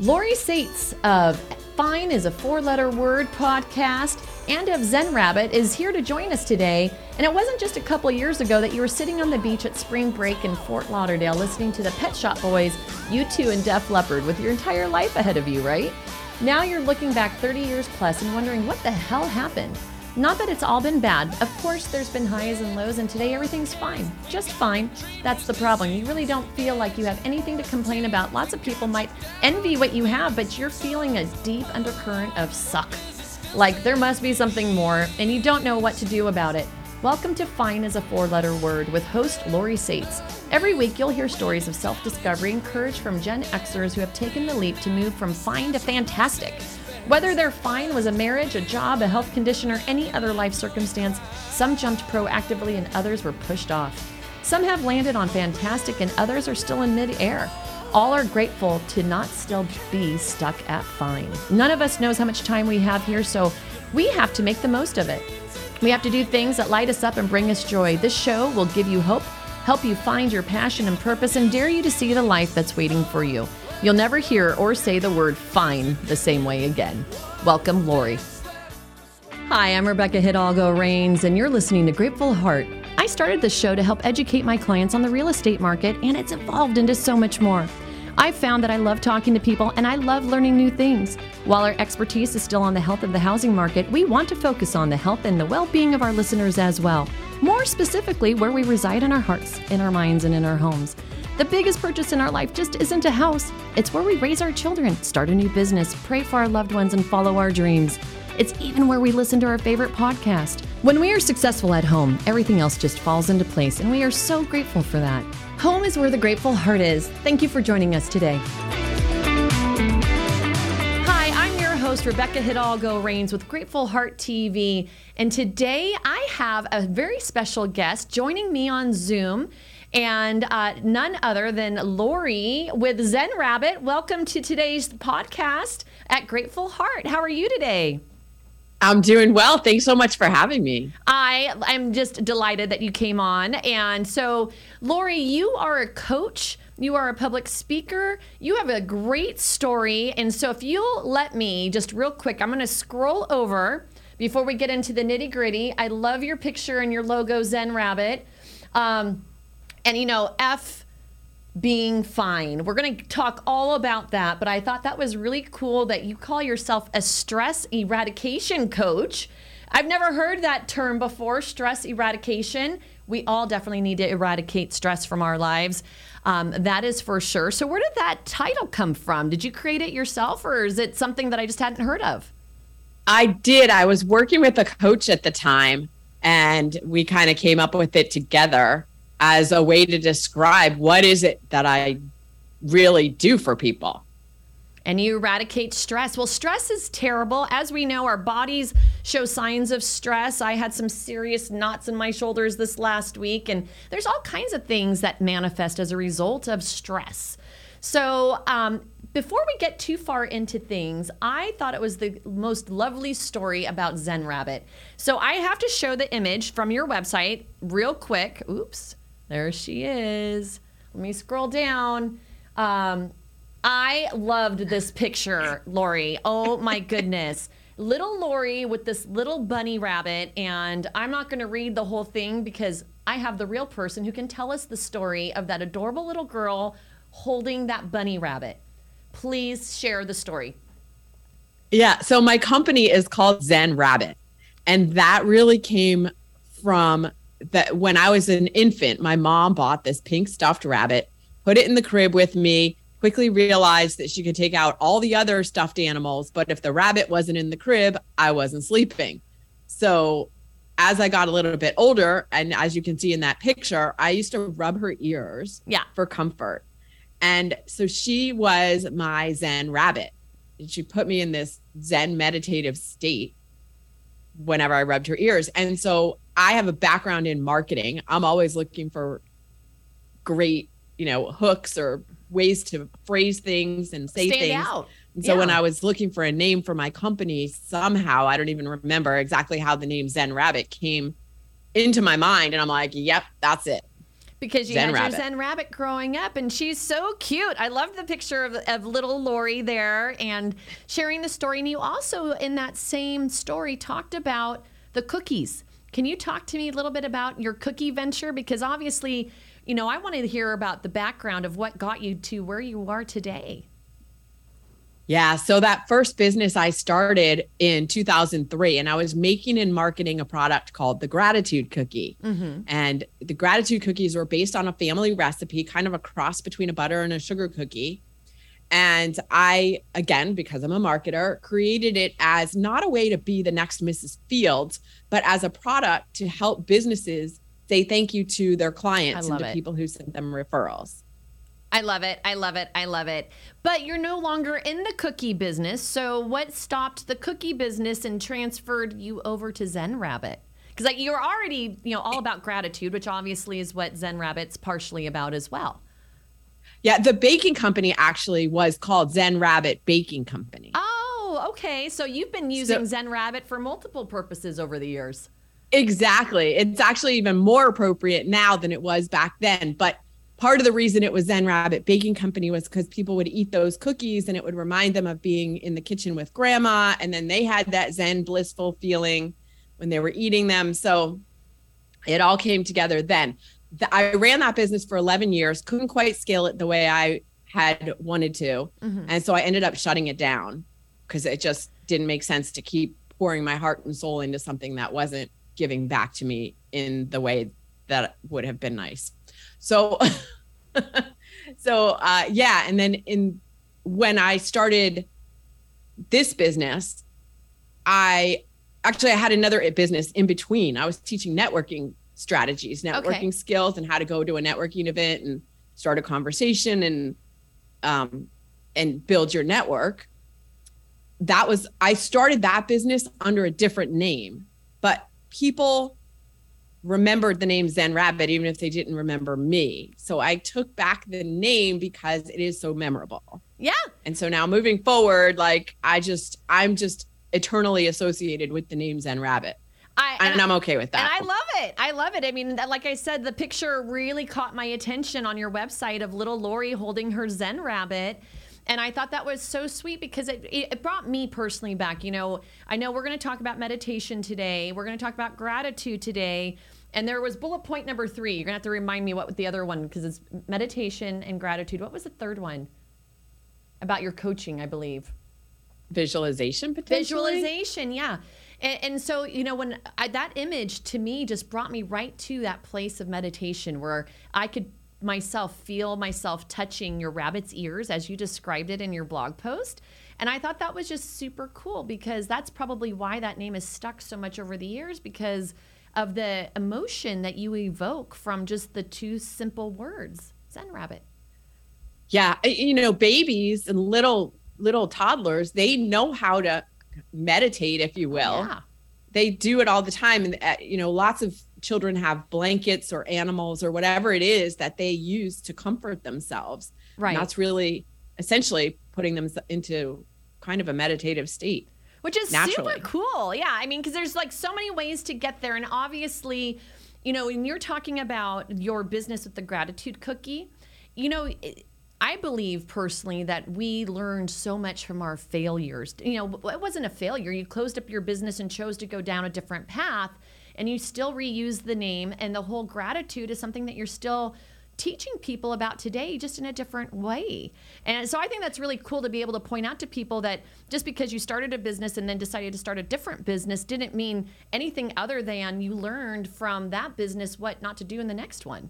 Lori Sates of Fine is a four letter word podcast and of Zen Rabbit is here to join us today. And it wasn't just a couple years ago that you were sitting on the beach at spring break in Fort Lauderdale listening to the Pet Shop Boys, U2 and Def Leppard with your entire life ahead of you, right? Now you're looking back 30 years plus and wondering what the hell happened. Not that it's all been bad. Of course, there's been highs and lows, and today everything's fine. Just fine. That's the problem. You really don't feel like you have anything to complain about. Lots of people might envy what you have, but you're feeling a deep undercurrent of suck. Like there must be something more, and you don't know what to do about it. Welcome to Fine as a Four Letter Word with host Lori Sates. Every week, you'll hear stories of self discovery and courage from Gen Xers who have taken the leap to move from fine to fantastic. Whether their fine was a marriage, a job, a health condition, or any other life circumstance, some jumped proactively and others were pushed off. Some have landed on fantastic and others are still in mid-air. All are grateful to not still be stuck at fine. None of us knows how much time we have here, so we have to make the most of it. We have to do things that light us up and bring us joy. This show will give you hope, help you find your passion and purpose, and dare you to see the life that's waiting for you. You'll never hear or say the word fine the same way again. Welcome, Lori. Hi, I'm Rebecca Hidalgo Rains, and you're listening to Grateful Heart. I started this show to help educate my clients on the real estate market, and it's evolved into so much more. I've found that I love talking to people and I love learning new things. While our expertise is still on the health of the housing market, we want to focus on the health and the well being of our listeners as well. More specifically, where we reside in our hearts, in our minds, and in our homes. The biggest purchase in our life just isn't a house, it's where we raise our children, start a new business, pray for our loved ones, and follow our dreams. It's even where we listen to our favorite podcast. When we are successful at home, everything else just falls into place, and we are so grateful for that. Home is where the grateful heart is. Thank you for joining us today. Hi, I'm your host, Rebecca Hidalgo Rains with Grateful Heart TV. And today I have a very special guest joining me on Zoom and uh, none other than Lori with Zen Rabbit. Welcome to today's podcast at Grateful Heart. How are you today? I'm doing well. Thanks so much for having me. I am just delighted that you came on. And so, Lori, you are a coach. You are a public speaker. You have a great story. And so, if you'll let me just real quick, I'm going to scroll over before we get into the nitty gritty. I love your picture and your logo, Zen Rabbit. Um, and you know, F being fine. We're going to talk all about that, but I thought that was really cool that you call yourself a stress eradication coach. I've never heard that term before, stress eradication. We all definitely need to eradicate stress from our lives. Um, that is for sure. So, where did that title come from? Did you create it yourself, or is it something that I just hadn't heard of? I did. I was working with a coach at the time, and we kind of came up with it together as a way to describe what is it that I really do for people. And you eradicate stress. Well, stress is terrible. As we know, our bodies show signs of stress. I had some serious knots in my shoulders this last week, and there's all kinds of things that manifest as a result of stress. So, um, before we get too far into things, I thought it was the most lovely story about Zen Rabbit. So, I have to show the image from your website real quick. Oops. There she is. Let me scroll down. Um, I loved this picture, Lori. Oh my goodness. little Lori with this little bunny rabbit. And I'm not going to read the whole thing because I have the real person who can tell us the story of that adorable little girl holding that bunny rabbit. Please share the story. Yeah. So my company is called Zen Rabbit. And that really came from that when I was an infant, my mom bought this pink stuffed rabbit, put it in the crib with me, quickly realized that she could take out all the other stuffed animals, but if the rabbit wasn't in the crib, I wasn't sleeping. So as I got a little bit older, and as you can see in that picture, I used to rub her ears yeah. for comfort. And so she was my Zen rabbit. And She put me in this Zen meditative state whenever I rubbed her ears. And so I have a background in marketing. I'm always looking for great, you know, hooks or ways to phrase things and say Stand things. Out. And so yeah. when I was looking for a name for my company, somehow I don't even remember exactly how the name Zen Rabbit came into my mind. And I'm like, yep, that's it. because you Zen had Rabbit. your Zen Rabbit growing up, and she's so cute. I love the picture of, of little Lori there and sharing the story. And you also, in that same story, talked about the cookies. Can you talk to me a little bit about your cookie venture? Because obviously, you know, I wanted to hear about the background of what got you to where you are today. Yeah. So that first business I started in 2003, and I was making and marketing a product called the Gratitude Cookie. Mm-hmm. And the Gratitude Cookies were based on a family recipe, kind of a cross between a butter and a sugar cookie. And I, again, because I'm a marketer, created it as not a way to be the next Mrs. Fields, but as a product to help businesses say thank you to their clients and to it. people who sent them referrals. I love it. I love it. I love it. But you're no longer in the cookie business. So what stopped the cookie business and transferred you over to Zen Rabbit? Because like you're already, you know, all eh about gratitude, which obviously is what Zen Rabbit's partially about as well. Yeah, the baking company actually was called Zen Rabbit Baking Company. Oh, okay. So you've been using So- Zen Rabbit for multiple purposes over the years. Exactly. It's actually even more appropriate now than it was back then. But part of the reason it was Zen Rabbit Baking Company was because people would eat those cookies and it would remind them of being in the kitchen with grandma. And then they had that Zen blissful feeling when they were eating them. So it all came together then. The- I ran that business for 11 years, couldn't quite scale it the way I had wanted to. And so I ended up shutting it down because it just didn't make sense to keep pouring my heart and soul into something that wasn't giving back to me in the way that would have been nice. So, so uh, yeah, and then in when I started this business, I actually I had another business in between. I was teaching networking strategies, networking skills, and how to go to a networking event and start a conversation and um, and build your network. That was I started that business under a different name, but people remembered the name Zen Rabbit even if they didn't remember me. So I took back the name because it is so memorable. Yeah. And so now moving forward, like I just I'm just eternally associated with the name Zen Rabbit. I, And I'm okay with that. And. I love it. I love it. I mean, that- like I said, the picture really caught my attention on your website of little Lori holding her Zen rabbit. And I thought that was so sweet because it, it it brought me personally back. You know, I know we're going to talk about meditation today. We're going to talk about gratitude today. And there was bullet point number three. You're going to have to remind me what the other one, because it's meditation and gratitude. What was the third one? About your coaching, I believe. Visualization potentially. Visualization, yeah. And, and so, you know, when I, that image to me just brought me right to that place of meditation where I could myself feel myself touching your rabbit's ears as you described it in your blog post. And I thought that was just super cool because that's probably why that name has stuck so much over the years because of the emotion that you evoke from just the two simple words Zen Rabbit. Yeah, you know, babies and little little toddlers, they know how to meditate, if you will. Yeah. They do it all the time, and uh, you know, lots of children have blankets or animals or whatever it is that they use to comfort themselves. And Right. that's really essentially putting them into kind of a meditative state. which is naturally. super cool. Yeah, I mean, because there's like so many ways to get there, and obviously, you know, when you're talking about your business with the gratitude cookie, you know. It, I believe personally that we learned so much from our failures. You know, it wasn't a failure. You closed up your business and chose to go down a different path, and you still reuse the name. And the whole gratitude is something that you're still teaching people about today just in a different way. And so I think that's really cool to be able to point out to people that just because you started a business and then decided to start a different business didn't mean anything other than you learned from that business what not to do in the next one.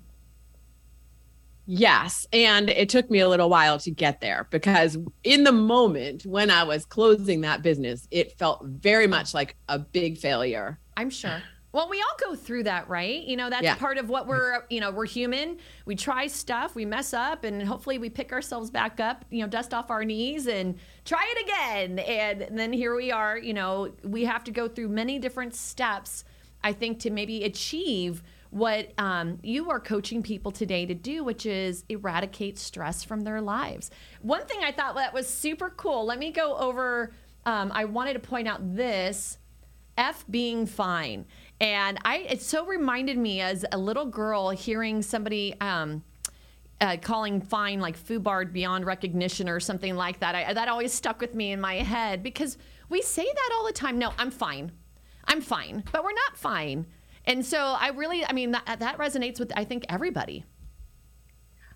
Yes. And it took me a little while to get there because in the moment when I was closing that business, it felt very much like a big failure. I'm sure. Well, we all go through that, right? You know, that's Yeah. part of what we're, you know, we're human. We try stuff, we mess up, and hopefully we pick ourselves back up, you know, dust off our knees and try it again. And then here we are, you know, we have to go through many different steps, I think, to maybe achieve what um, you are coaching people today to do, which is eradicate stress from their lives. One thing I thought that was super cool, let me go over, um, I wanted to point out this. F being fine. And I, it so reminded me as a little girl hearing somebody, um, uh, calling fine like foobarred beyond recognition or something like that. I, that always stuck with me in my head because we say that all the time. No, I'm fine. I'm fine, but we're not fine. And so I really, I mean, that, that resonates with, I think, everybody.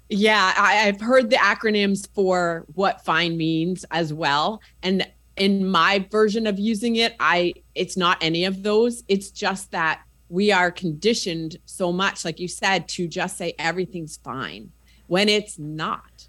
Yeah, I, have heard the acronyms for what fine means as well. And in my version of using it, I it's not any of those. It's just that we are conditioned so much, like you said, to just say everything's fine when it's not.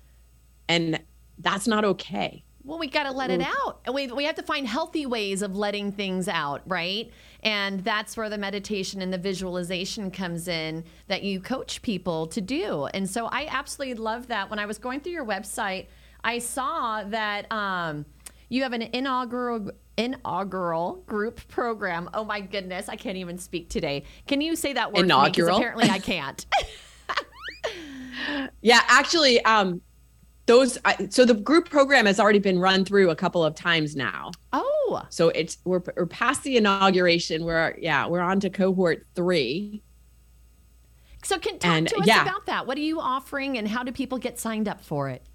And that's not okay. Well, we got to let it out. We, we have to find healthy ways of letting things out, right? And that's where the meditation and the visualization comes in that you coach people to do. And so I absolutely love that. When I was going through your website, I saw that um, you have an inaugural inaugural group program. Oh my goodness, I can't even speak today. Can you say that word? Inaugural. apparently, I can't. yeah, actually, um, those so the group program has already been run through a couple of times now. Oh, so it's we're we're past the inauguration. We're yeah we're on to cohort three. So can talk and, to us yeah. about that. What are you offering, and how do people get signed up for it?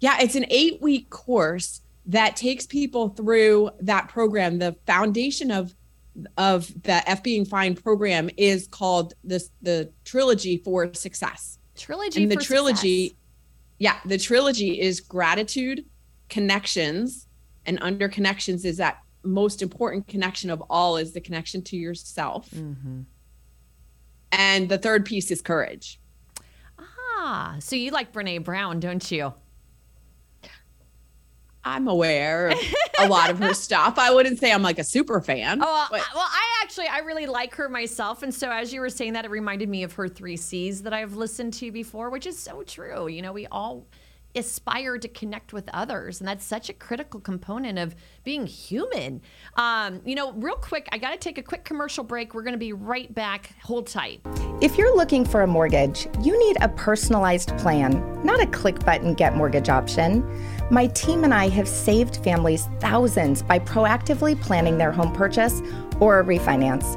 Yeah, it's an eight week course that takes people through that program. The foundation of of the F being fine program is called this the trilogy for success. Trilogy and the trilogy success yeah, the trilogy is gratitude, connections, and under connections is that most important connection of all is the connection to yourself. Mm-hmm. And the third piece is courage. Ah, so you like Brene Brown, don't you? I'm aware of a lot of her stuff. I wouldn't say I'm like a super fan. Oh, but. well, I actually I really like her myself, and so as you were saying that, it reminded me of her three C's that I've listened to before, which is so true. You know, we all aspire to connect with others and that's such a critical component of being human um, you know real quick i got to take a quick commercial break we're going to be right back hold tight if you're looking for a mortgage you need a personalized plan not a click button get mortgage option my team and I have saved families thousands by proactively planning their home purchase or a refinance.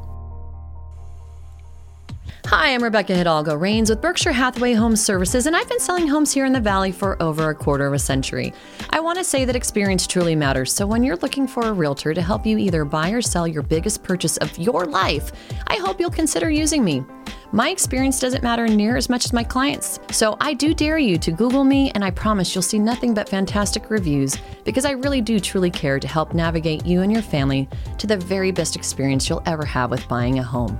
Hi, I'm Rebecca Hidalgo Rains with Berkshire Hathaway Home Services, and I've been selling homes here in the Valley for over a quarter of a century. I want to say that experience truly matters, so when you're looking for a realtor to help you either buy or sell your biggest purchase of your life, I hope you'll consider using me. My experience doesn't matter near as much as my clients, so I do dare you to Google me, and I promise you'll see nothing but fantastic reviews because I really do truly care to help navigate you and your family to the very best experience you'll ever have with buying a home.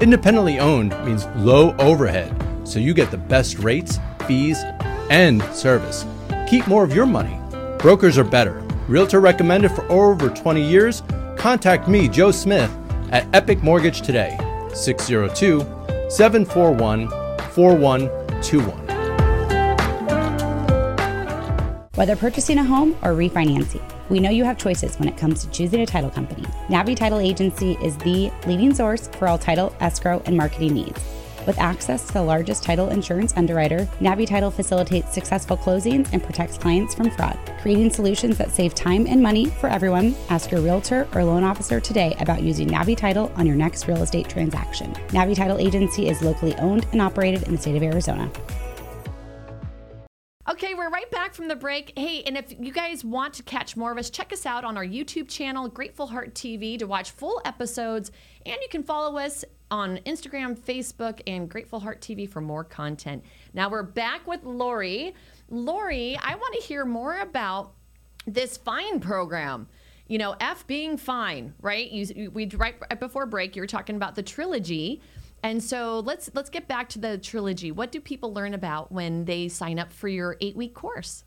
Independently owned means low overhead, so you get the best rates, fees, and service. Keep more of your money. Brokers are better. Realtor recommended for over 20 years? Contact me, Joe Smith, at Epic Mortgage today, 602 741 4121. Whether purchasing a home or refinancing, we know you have choices when it comes to choosing a title company. Navi Title Agency is the leading source for all title, escrow, and marketing needs. With access to the largest title insurance underwriter, Navi Title facilitates successful closings and protects clients from fraud. Creating solutions that save time and money for everyone, ask your realtor or loan officer today about using Navi Title on your next real estate transaction. Navi Title Agency is locally owned and operated in the state of Arizona. From the break. Hey, and if you guys want to catch more of us, check us out on our YouTube channel, Grateful Heart TV, to watch full episodes. And you can follow us on Instagram, Facebook, and Grateful Heart TV for more content. Now we're back with Lori. Lori, I want to hear more about this fine program. You know, F being fine, right? You, we right before break, you were talking about the trilogy. And so let's let's get back to the trilogy. What do people learn about when they sign up for your 8-week course?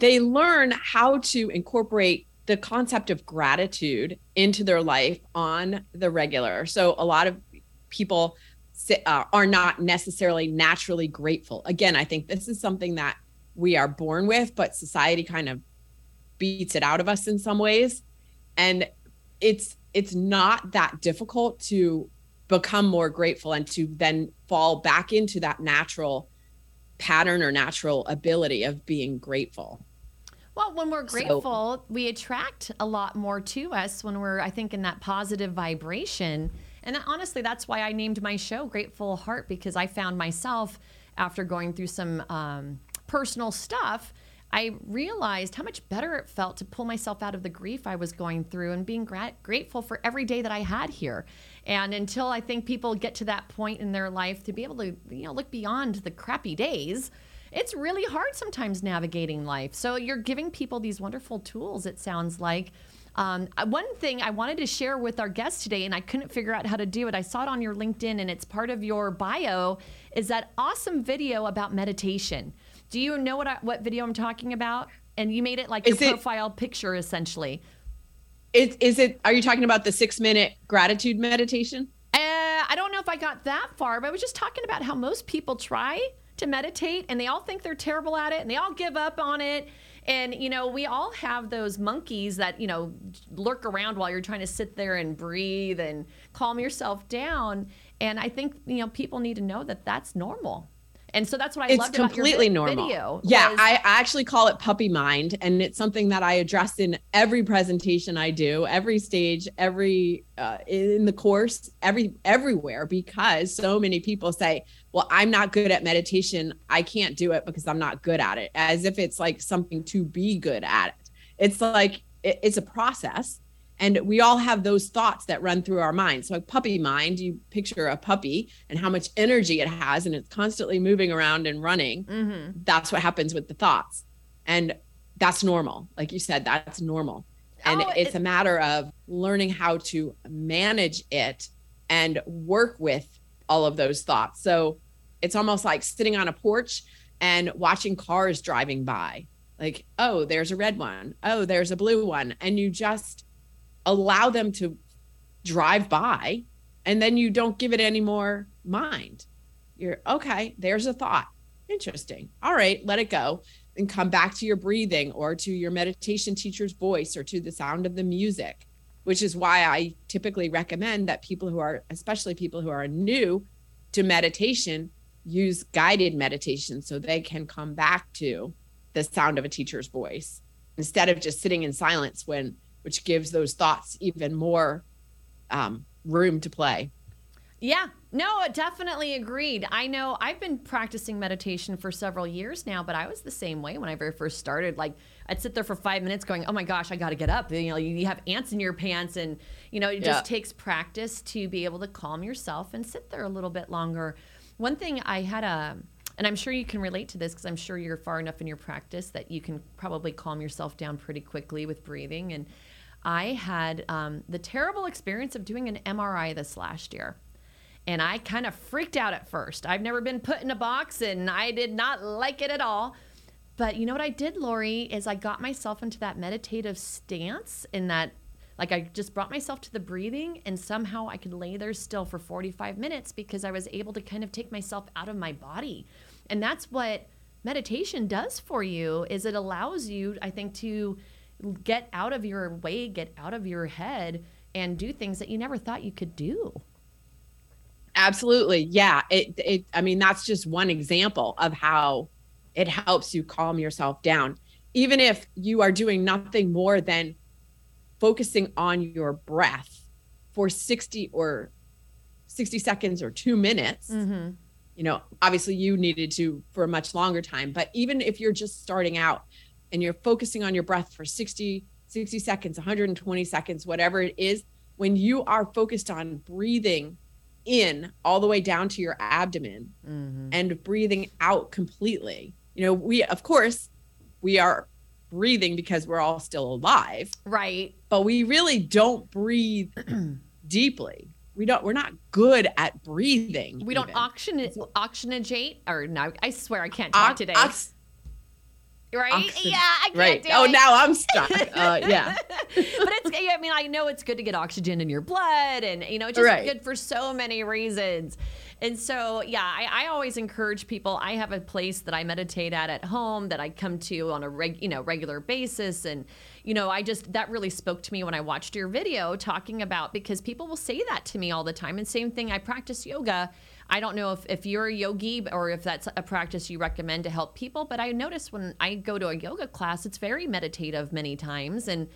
They learn how to incorporate the concept of gratitude into their life on the regular. So a lot of people uh, are not necessarily naturally grateful. Again, I think this is something that we are born with, but society kind of beats it out of us in some ways. And it's it's not that difficult to become more grateful and to then fall back into that natural pattern or natural ability of being grateful. Well, when we're grateful, so, we attract a lot more to us when we're, I think, in that positive vibration. And honestly, that's why I named my show Grateful Heart because I found myself after going through some um, personal stuff. I realized how much better it felt to pull myself out of the grief I was going through and being gra- grateful for every day that I had here. And until I think people get to that point in their life to be able to, you know, look beyond the crappy days, it's really hard sometimes navigating life. So you're giving people these wonderful tools, it sounds like. Um, one thing I wanted to share with our guest today, and I couldn't figure out how to do it. I saw it on your LinkedIn, and it's part of your bio. Is that awesome video about meditation? Do you know what I, what video I'm talking about? And you made it like is your it, profile picture, essentially. Is is it? Are you talking about the six minute gratitude meditation? Uh, I don't know if I got that far, but I was just talking about how most people try to meditate and they all think they're terrible at it and they all give up on it. And, you know, we all have those monkeys that, you know, lurk around while you're trying to sit there and breathe and calm yourself down. And I think, you know, people need to know that that's normal. And so that's what I it's loved completely about your normal. video. Yeah, was- I actually call it puppy mind, and it's something that I address in every presentation I do, every stage, every uh, in the course, every everywhere, because so many people say, "Well, I'm not good at meditation. I can't do it because I'm not good at it," as if it's like something to be good at it. It's like it, it's a process and we all have those thoughts that run through our minds. So, a puppy mind, you picture a puppy and how much energy it has, and it's constantly moving around and running. Mm-hmm. That's what happens with the thoughts. And that's normal. Like you said, that's normal. And oh, it's it, a matter of learning how to manage it and work with all of those thoughts. So, it's almost like sitting on a porch and watching cars driving by. Like, oh, there's a red one. Oh, there's a blue one. And you just allow them to drive by and then you don't give it any more mind. You're okay, there's a thought. Interesting. All right, let it go and come back to your breathing or to your meditation teacher's voice or to the sound of the music, which is why I typically recommend that people who are, especially people who are new to meditation, use guided meditation so they can come back to the sound of a teacher's voice instead of just sitting in silence when which gives those thoughts even more um, room to play. Yeah, no, definitely agreed. I know I've been practicing meditation for several years now, but I was the same way when I very first started. Like I'd sit there for five minutes going, oh my gosh, I got to get up. You know, you have ants in your pants and, you know, it just yeah. takes practice to be able to calm yourself and sit there a little bit longer. One thing I had a, and I'm sure you can relate to this because I'm sure you're far enough in your practice that you can probably calm yourself down pretty quickly with breathing. And I had um, the terrible experience of doing an MRI this last year. And I kind of freaked out at first. I've never been put in a box and I did not like it at all. But you know what I did, Lori, is I got myself into that meditative stance in that like I just brought myself to the breathing and somehow I could lay there still for 45 minutes because I was able to kind of take myself out of my body. And that's what meditation does for you is it allows you I think to get out of your way, get out of your head, and do things that you never thought you could do. Absolutely. Yeah. It, it, I mean, that's just one example of how it helps you calm yourself down. Even if you are doing nothing more than focusing on your breath for 60 or 60 seconds or two minutes, mm-hmm. you know, obviously you needed to for a much longer time, but even if you're just starting out and you're focusing on your breath for 60, 60 seconds, 120 seconds, whatever it is, when you are focused on breathing in all the way down to your abdomen Mm-hmm. and breathing out completely. You know, we, of course, we are breathing because we're all still alive, Right. but we really don't breathe deeply. We don't, we're not good at breathing. We don't even. oxygenate, oxygenate, or no, I swear I can't talk Ox- today. ox- right? yeah, I can't right. do Oh, it. now I'm stuck. Uh, yeah. but it's I mean I know it's good to get oxygen in your blood and you know it's just Right. good for so many reasons. And so yeah, I, I always encourage people. I have a place that I meditate at at home that I come to on a reg, you know regular basis, and you know I just that really spoke to me when I watched your video talking about because people will say that to me all the time. And same thing, I practice yoga. I don't know if, if you're a yogi or if that's a practice you recommend to help people, but I notice when I go to a yoga class, it's very meditative many times and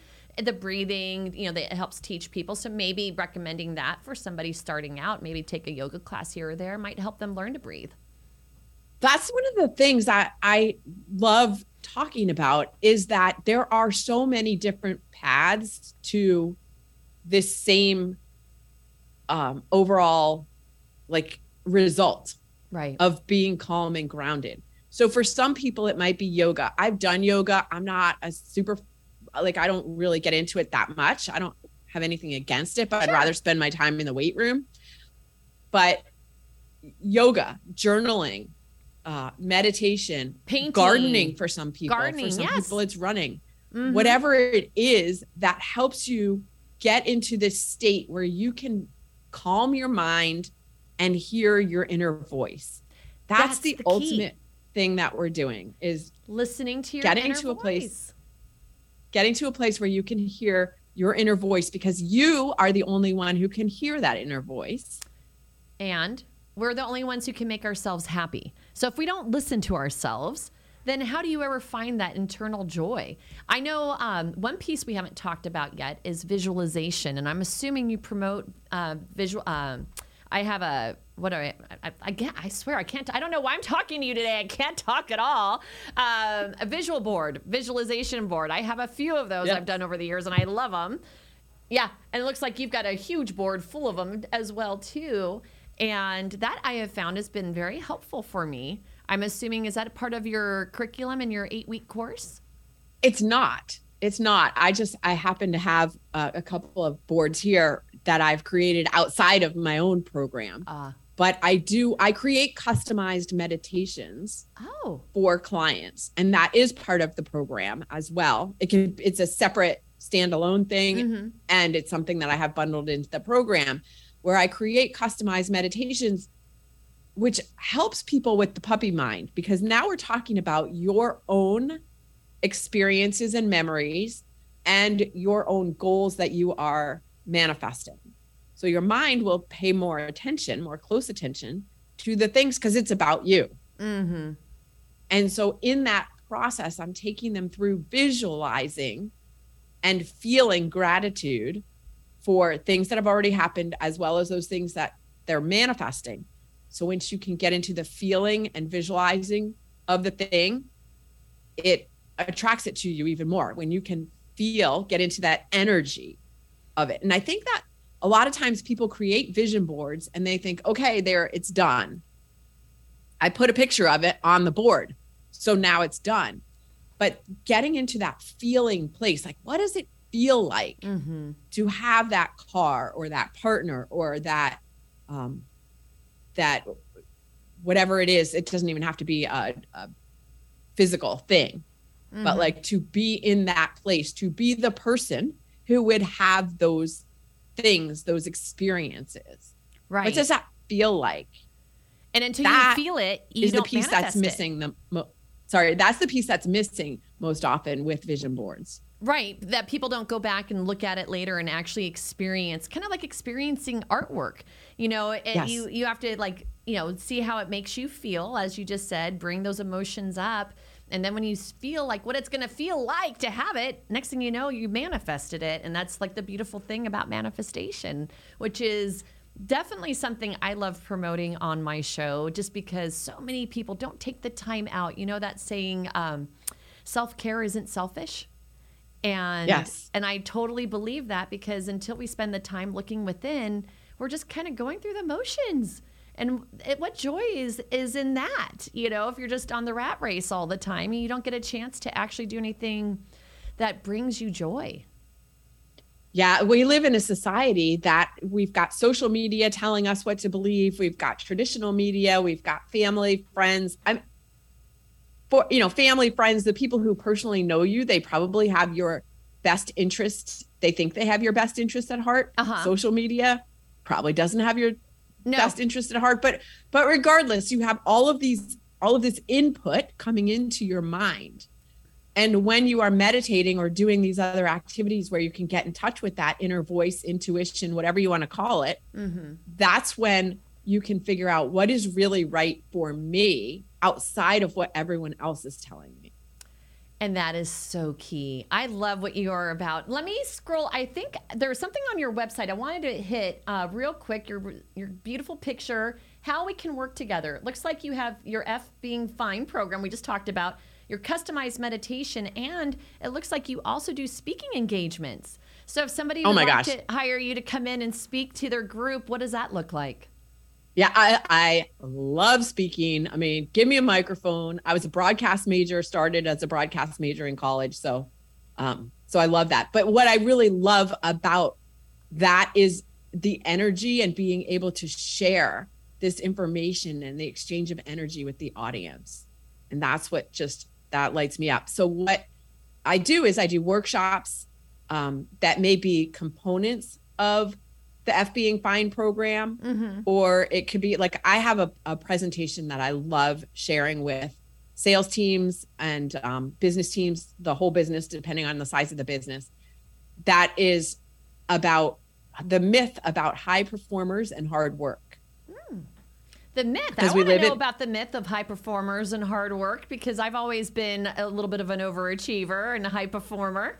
the breathing, you know, that helps teach people. So maybe recommending that for somebody starting out, maybe take a yoga class here or there might help them learn to breathe. that's one of the things that I love talking about is that there are so many different paths to this same um, overall like result Right. of being calm and grounded. So for some people it might be yoga. I've done yoga. I'm not a super like I don't really get into it that much. I don't have anything against it, but I'd rather spend my time in the weight room. But yoga, journaling, uh, meditation, Painting. gardening for some people. Gardening, for some yes. people, it's running. Mhm. Whatever it is that helps you get into this state where you can calm your mind and hear your inner voice. That's, That's the, the ultimate thing that we're doing is Listening to your Getting inner to a place getting to a place where you can hear your inner voice because you are the only one who can hear that inner voice. And we're the only ones who can make ourselves happy. So if we don't listen to ourselves, then how do you ever find that internal joy? I know um, one piece we haven't talked about yet is visualization, and I'm assuming you promote uh, visual. Um, I have a what do I? I, I get. I swear I can't. I don't know why I'm talking to you today. I can't talk at all. Um, a visual board, visualization board. I have a few of those Yeah. I've done over the years, and I love them. Yeah, and it looks like you've got a huge board full of them as well too. And that I have found has been very helpful for me. I'm assuming is that a part of your curriculum in your eight week course? It's not. It's not. I just I happen to have uh, a couple of boards here that I've created outside of my own program. Uh, But I do I create customized meditations oh, for clients and that is part of the program as well. It can it's a separate standalone thing Mhm. and it's something that I have bundled into the program where I create customized meditations which helps people with the puppy mind because now we're talking about your own experiences and memories and your own goals that you are manifesting. So your mind will pay more attention, more close attention to the things because it's about you. mm-hmm. And so in that process, I'm taking them through visualizing and feeling gratitude for things that have already happened, as well as those things that they're manifesting. So once you can get into the feeling and visualizing of the thing, it attracts it to you even more when you can feel, get into that energy of it. And I think that a lot of times people create vision boards and they think, okay, there, it's done. I put a picture of it on the board. So now it's done. But getting into that feeling place, like what does it feel like Mm-hmm. to have that car or that partner or that um that whatever it is, it doesn't even have to be a, a physical thing, but Mhm. like to be in that place, to be the person who would have those things, those experiences. right. What does that feel like? and until that you feel it, you is the piece that's manifest it. missing the mo- sorry that's the piece that's missing most often with vision boards Right. That people don't go back and look at it later and actually experience kind of like experiencing artwork. You know, it, Yes. you you have to like, you know, see how it makes you feel as you just said, bring those emotions up. And then when you feel like what it's going to feel like to have it, next thing you know, you manifested it. And that's like the beautiful thing about manifestation, which is definitely something I love promoting on my show just because so many people don't take the time out. You know that saying, um, self care isn't selfish? And Yes. and I totally believe that because until we spend the time looking within, we're just kind of going through the motions. And it, what joy is is in that, you know, if you're just on the rat race all the time and you don't get a chance to actually do anything that brings you joy. Yeah, we live in a society that we've got social media telling us what to believe. We've got traditional media. We've got family, friends. I'm for you know, family, friends, the people who personally know you. They probably have your best interests. They think they have your best interest at heart. Uh-huh. Social media probably doesn't have your No. best interest at heart. But but regardless, you have all of these all of this input coming into your mind. And when you are meditating or doing these other activities where you can get in touch with that inner voice, intuition, whatever you want to call it, Mm-hmm. that's when you can figure out what is really right for me outside of what everyone else is telling me. And that is so key. I love what you are about. Let me scroll. I think there's something on your website I wanted to hit uh, real quick. Your your beautiful picture, how we can work together. It looks like you have your F being fine program we just talked about, your customized meditation, and it looks like you also do speaking engagements. So if somebody Oh would my like gosh. to hire you to come in and speak to their group, what does that look like? Yeah, I, I love speaking. I mean, give me a microphone. I was a broadcast major, started as a broadcast major in college. So um, so I love that. But what I really love about that is the energy and being able to share this information and the exchange of energy with the audience. And that's what just that lights me up. So what I do is I do workshops um, that may be components of the F being fine program Mm-hmm. or it could be like I have a, a presentation that I love sharing with sales teams and um, business teams, the whole business, depending on the size of the business. That is about the myth about high performers and hard work. The myth. I want to know in- about the myth of high performers and hard work because I've always been a little bit of an overachiever and a high performer.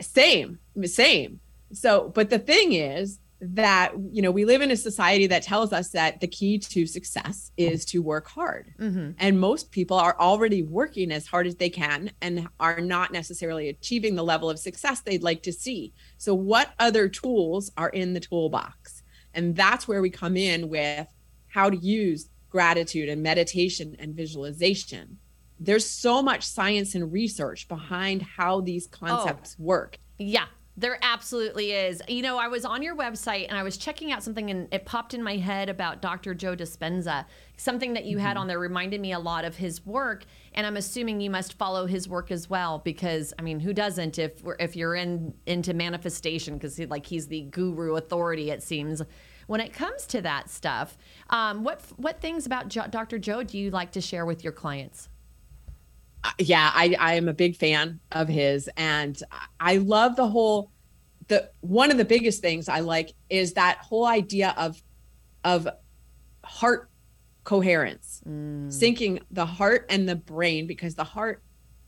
Same, same. So, but the thing is that, you know, we live in a society that tells us that the key to success is to work hard. Mm-hmm. And most people are already working as hard as they can and are not necessarily achieving the level of success they'd like to see. So, what other tools are in the toolbox? And that's where we come in with how to use gratitude and meditation and visualization. There's so much science and research behind how these concepts work. Yeah, there absolutely is. You know, I was on your website and I was checking out something and it popped in my head about Dr. Joe Dispenza. Something that you had on there reminded me a lot of his work, and I'm assuming you must follow his work as well because I mean, who doesn't if we're, if you're in into manifestation because he, like he's the guru authority it seems when it comes to that stuff. Um, what what things about jo- Dr. Joe do you like to share with your clients? Yeah i i am a big fan of his and i love the whole the one of the biggest things i like is that whole idea of of heart coherence. Syncing the heart and the brain because the heart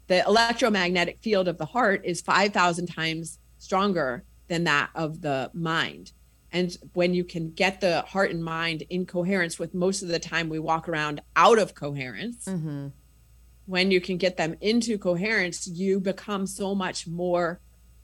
the electromagnetic field of the heart is 5000 times stronger than that of the mind. And when you can get the heart and mind in coherence with most of the time we walk around out of coherence Mm-hmm. When you can get them into coherence, you become so much more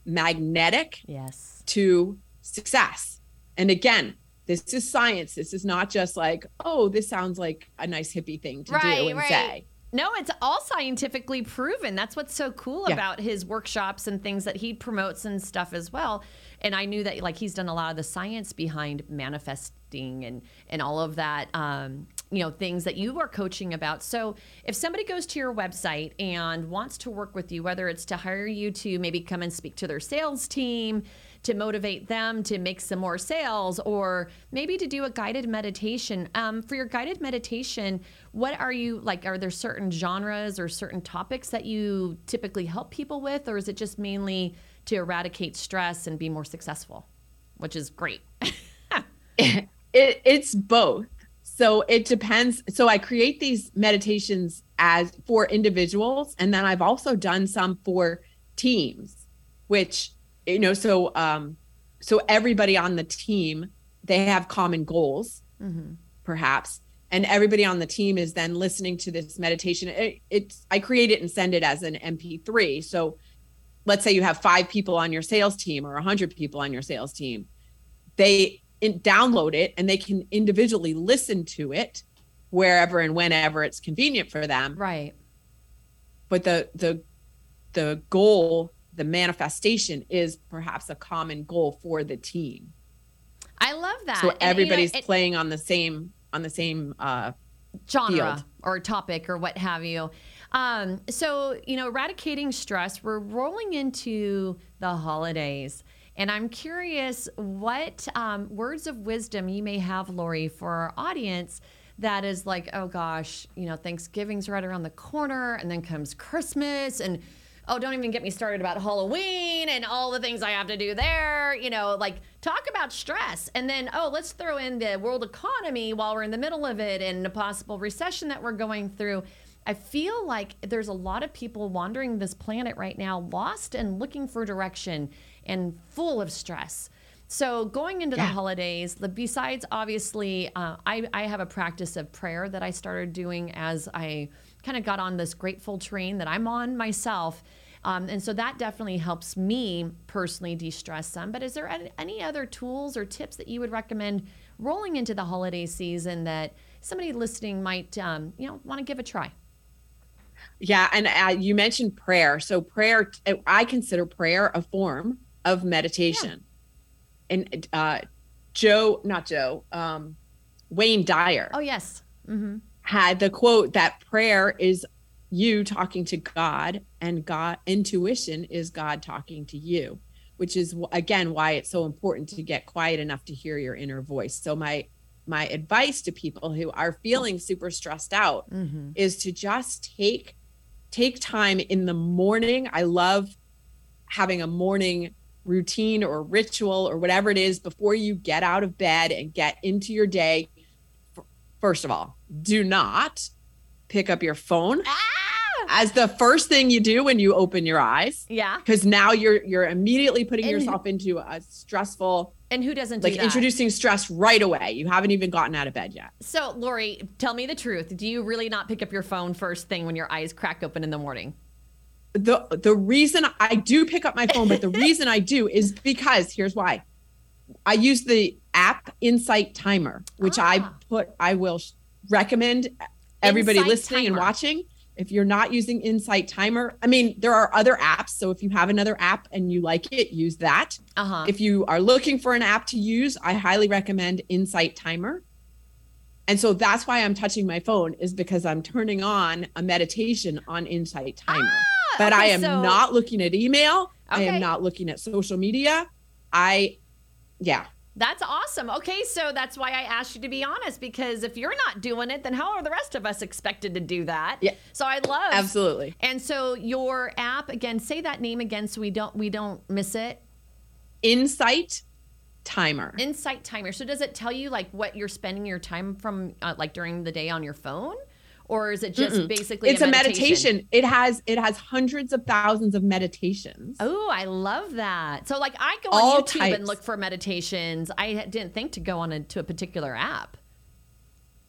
magnetic Yes. to success. And again, this is science. This is not just like, oh, this sounds like a nice hippie thing to do and say. No, it's all scientifically proven. That's what's so cool Yeah. about his workshops and things that he promotes and stuff as well. And I knew that like he's done a lot of the science behind manifesting and and all of that um you know things that you are coaching about. So if somebody goes to your website and wants to work with you whether it's to hire you to maybe come and speak to their sales team, to motivate them to make some more sales or maybe to do a guided meditation. Um, for your guided meditation, what are you like? Are there certain genres or certain topics that you typically help people with, or is it just mainly to eradicate stress and be more successful, which is great? it, it's both. So it depends. So I create these meditations as for individuals, and then I've also done some for teams, which you know. So um, so everybody on the team they have common goals, Mm-hmm. perhaps, and everybody on the team is then listening to this meditation. It, it's I create it and send it as an MP3. So let's say you have five people on your sales team or 100 people on your sales team they in, download it and they can individually listen to it wherever and whenever it's convenient for them Right. but the the the goal the manifestation is perhaps a common goal for the team I love that. so And, you know, everybody's it- playing on the same on the same uh genre field. or topic or what have you. Um, so, you know, eradicating stress, we're rolling into the holidays. And I'm curious what um, words of wisdom you may have, Lori, for our audience that is like, oh gosh, you know, Thanksgiving's right around the corner, and then comes Christmas, and oh, don't even get me started about Halloween and all the things I have to do there. You know, like talk about stress. And then, oh, let's throw in the world economy while we're in the middle of it and a possible recession that we're going through. I feel like there's a lot of people wandering this planet right now, lost and looking for direction and full of stress. So going into the holidays, the, besides obviously, uh, I, I have a practice of prayer that I started doing as I kind of got on this grateful train that I'm on myself. Um, and so that definitely helps me personally de-stress some. But is there any- any other tools or tips that you would recommend rolling into the holiday season that somebody listening might, um, you know, want to give a try? Yeah, and uh, you mentioned prayer. So prayer, I consider prayer a form of meditation. And uh, Joe, not Joe, um, Wayne Dyer Oh yes. Mm-hmm. had the quote that prayer is you talking to God, and God intuition is God talking to you, which is again why it's so important to get quiet enough to hear your inner voice. So my my advice to people who are feeling super stressed out Mm-hmm. is to just take take time in the morning. I love having a morning routine or ritual or whatever it is before you get out of bed and get into your day. First of all, do not pick up your phone Ah! as the first thing you do when you open your eyes Yeah. because now you're you're immediately putting And- yourself into a stressful And who doesn't like do introducing stress right away. You haven't even gotten out of bed yet. So, Lori, tell me the truth. Do you really not pick up your phone first thing when your eyes crack open in the morning? The the reason I do pick up my phone, but the reason I do is because here's why. I use the app Insight Timer, which I Ah. put I will recommend everybody Insight listening and watching. If you're not using Insight Timer, I mean, there are other apps. So if you have another app and you like it, use that. Uh huh. If you are looking for an app to use, I highly recommend Insight Timer. And so that's why I'm touching my phone is because I'm turning on a meditation on Insight Timer. But I Ah, am so- not looking at email. I am not looking at social media. I yeah. That's awesome. Okay, so that's why I asked you to be honest because if you're not doing it, then how are the rest of us expected to do that? Yeah. So I love Absolutely. And so your app again, say that name again so we don't we don't miss it. Insight Timer. Insight timer. So does it tell you like what you're spending your time from uh, like during the day on your phone, or is it just basically it's a meditation. It has it has hundreds of thousands of meditations. Oh, I love that. So like I go All on YouTube and look for meditations. I didn't think to go on a, to a particular app.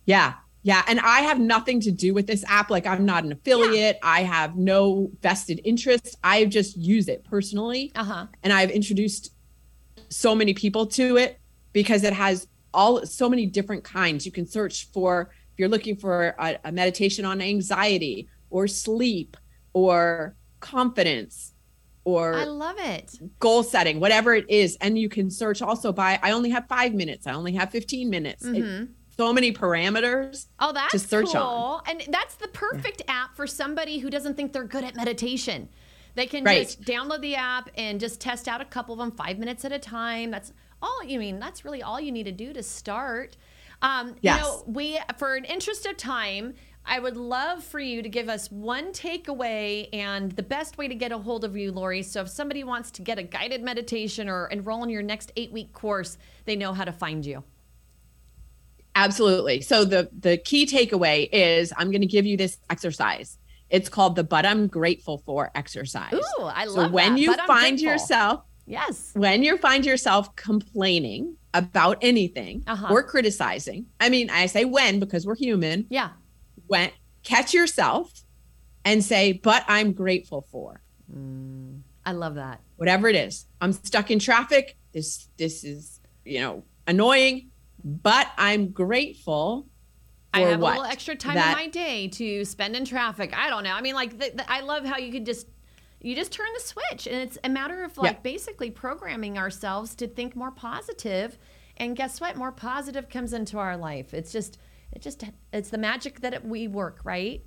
Yeah. Yeah. And I have nothing to do with this app. Like, I'm not an affiliate. I have no vested interest. I just use it personally. Uh huh. And I've introduced so many people to it because it has all so many different kinds. You can search for, you're looking for a, a meditation on anxiety or sleep or confidence or I love it. goal setting, whatever it is. And you can search also by, I only have five minutes, I only have 15 minutes. It- Mhm. so many parameters. Oh, that's to search cool. on. And that's the perfect app for somebody who doesn't think they're good at meditation. They can Right. just download the app and just test out a couple of them five minutes at a time. That's all you mean. That's really all you need to do to start. Um, Yes. You know, we, for an interest of time, I would love for you to give us one takeaway and the best way to get a hold of you, Lori. So if somebody wants to get a guided meditation or enroll in your next eight week course, they know how to find you. Absolutely. So the the key takeaway is I'm going to give you this exercise. It's called the but I'm grateful for exercise. Ooh, I so love when that. you But find yourself Yes. when you find yourself complaining about anything Uh-huh. or criticizing, I mean, I say when because we're human, Yeah. when catch yourself and say, but I'm grateful for I love that. whatever it is. I'm stuck in traffic. This this is, you know, annoying, but I'm grateful I have what? a little extra time That- in my day to spend in traffic. I don't know. I mean, like, the, the, I love how you could just, you just turn the switch, and it's a matter of like Yeah. basically programming ourselves to think more positive. And guess what? More positive comes into our life. It's just, it just, it's the magic that it, we work, right?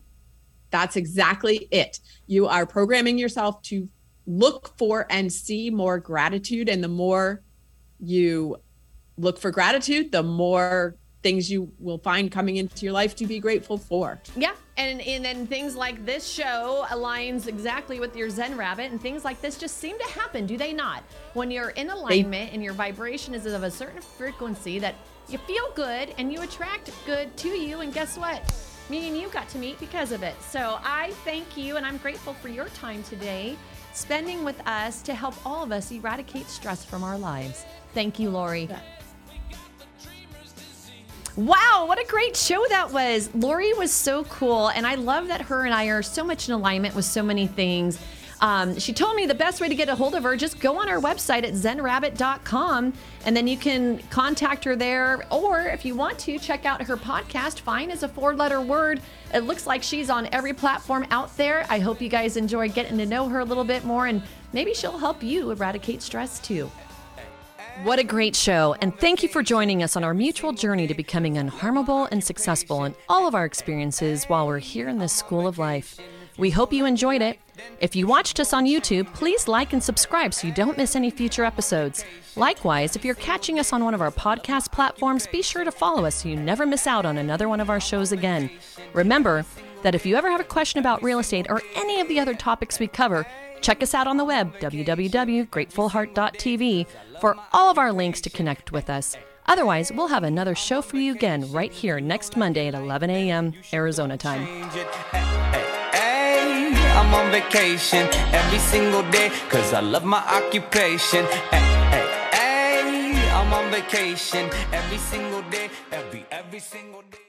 That's exactly it. You are programming yourself to look for and see more gratitude. And the more you look for gratitude, the more things you will find coming into your life to be grateful for. Yeah, and and then things like this show aligns exactly with your Zen rabbit, and things like this just seem to happen, do they not? When you're in alignment and your vibration is of a certain frequency that you feel good and you attract good to you, and guess what? Me and you got to meet because of it. So I thank you, and I'm grateful for your time today, spending with us to help all of us eradicate stress from our lives. Thank you, Lori. Wow, what a great show that was. Lori was so cool, and I love that her and I are so much in alignment with so many things. Um, she told me the best way to get a hold of her, just go on our website at zenrabbit.com and then you can contact her there. Or if you want to, check out her podcast. Fine is a four letter word. It looks like she's on every platform out there. I hope you guys enjoy getting to know her a little bit more and maybe she'll help you eradicate stress too. What a great show, and thank you for joining us on our mutual journey to becoming unharmable and successful in all of our experiences while we're here in this school of life. We hope you enjoyed it. If you watched us on YouTube, please like and subscribe so you don't miss any future episodes. Likewise, if you're catching us on one of our podcast platforms, be sure to follow us so you never miss out on another one of our shows again. Remember that if you ever have a question about real estate or any of the other topics we cover, check us out on the web, www.gratefulheart.tv, for all of our links to connect with us. Otherwise, we'll have another show for you again right here next Monday at 11 a.m. Arizona time. Hey, I'm on vacation every single day cause I love my occupation. Hey, I'm on vacation every single day, every every single day.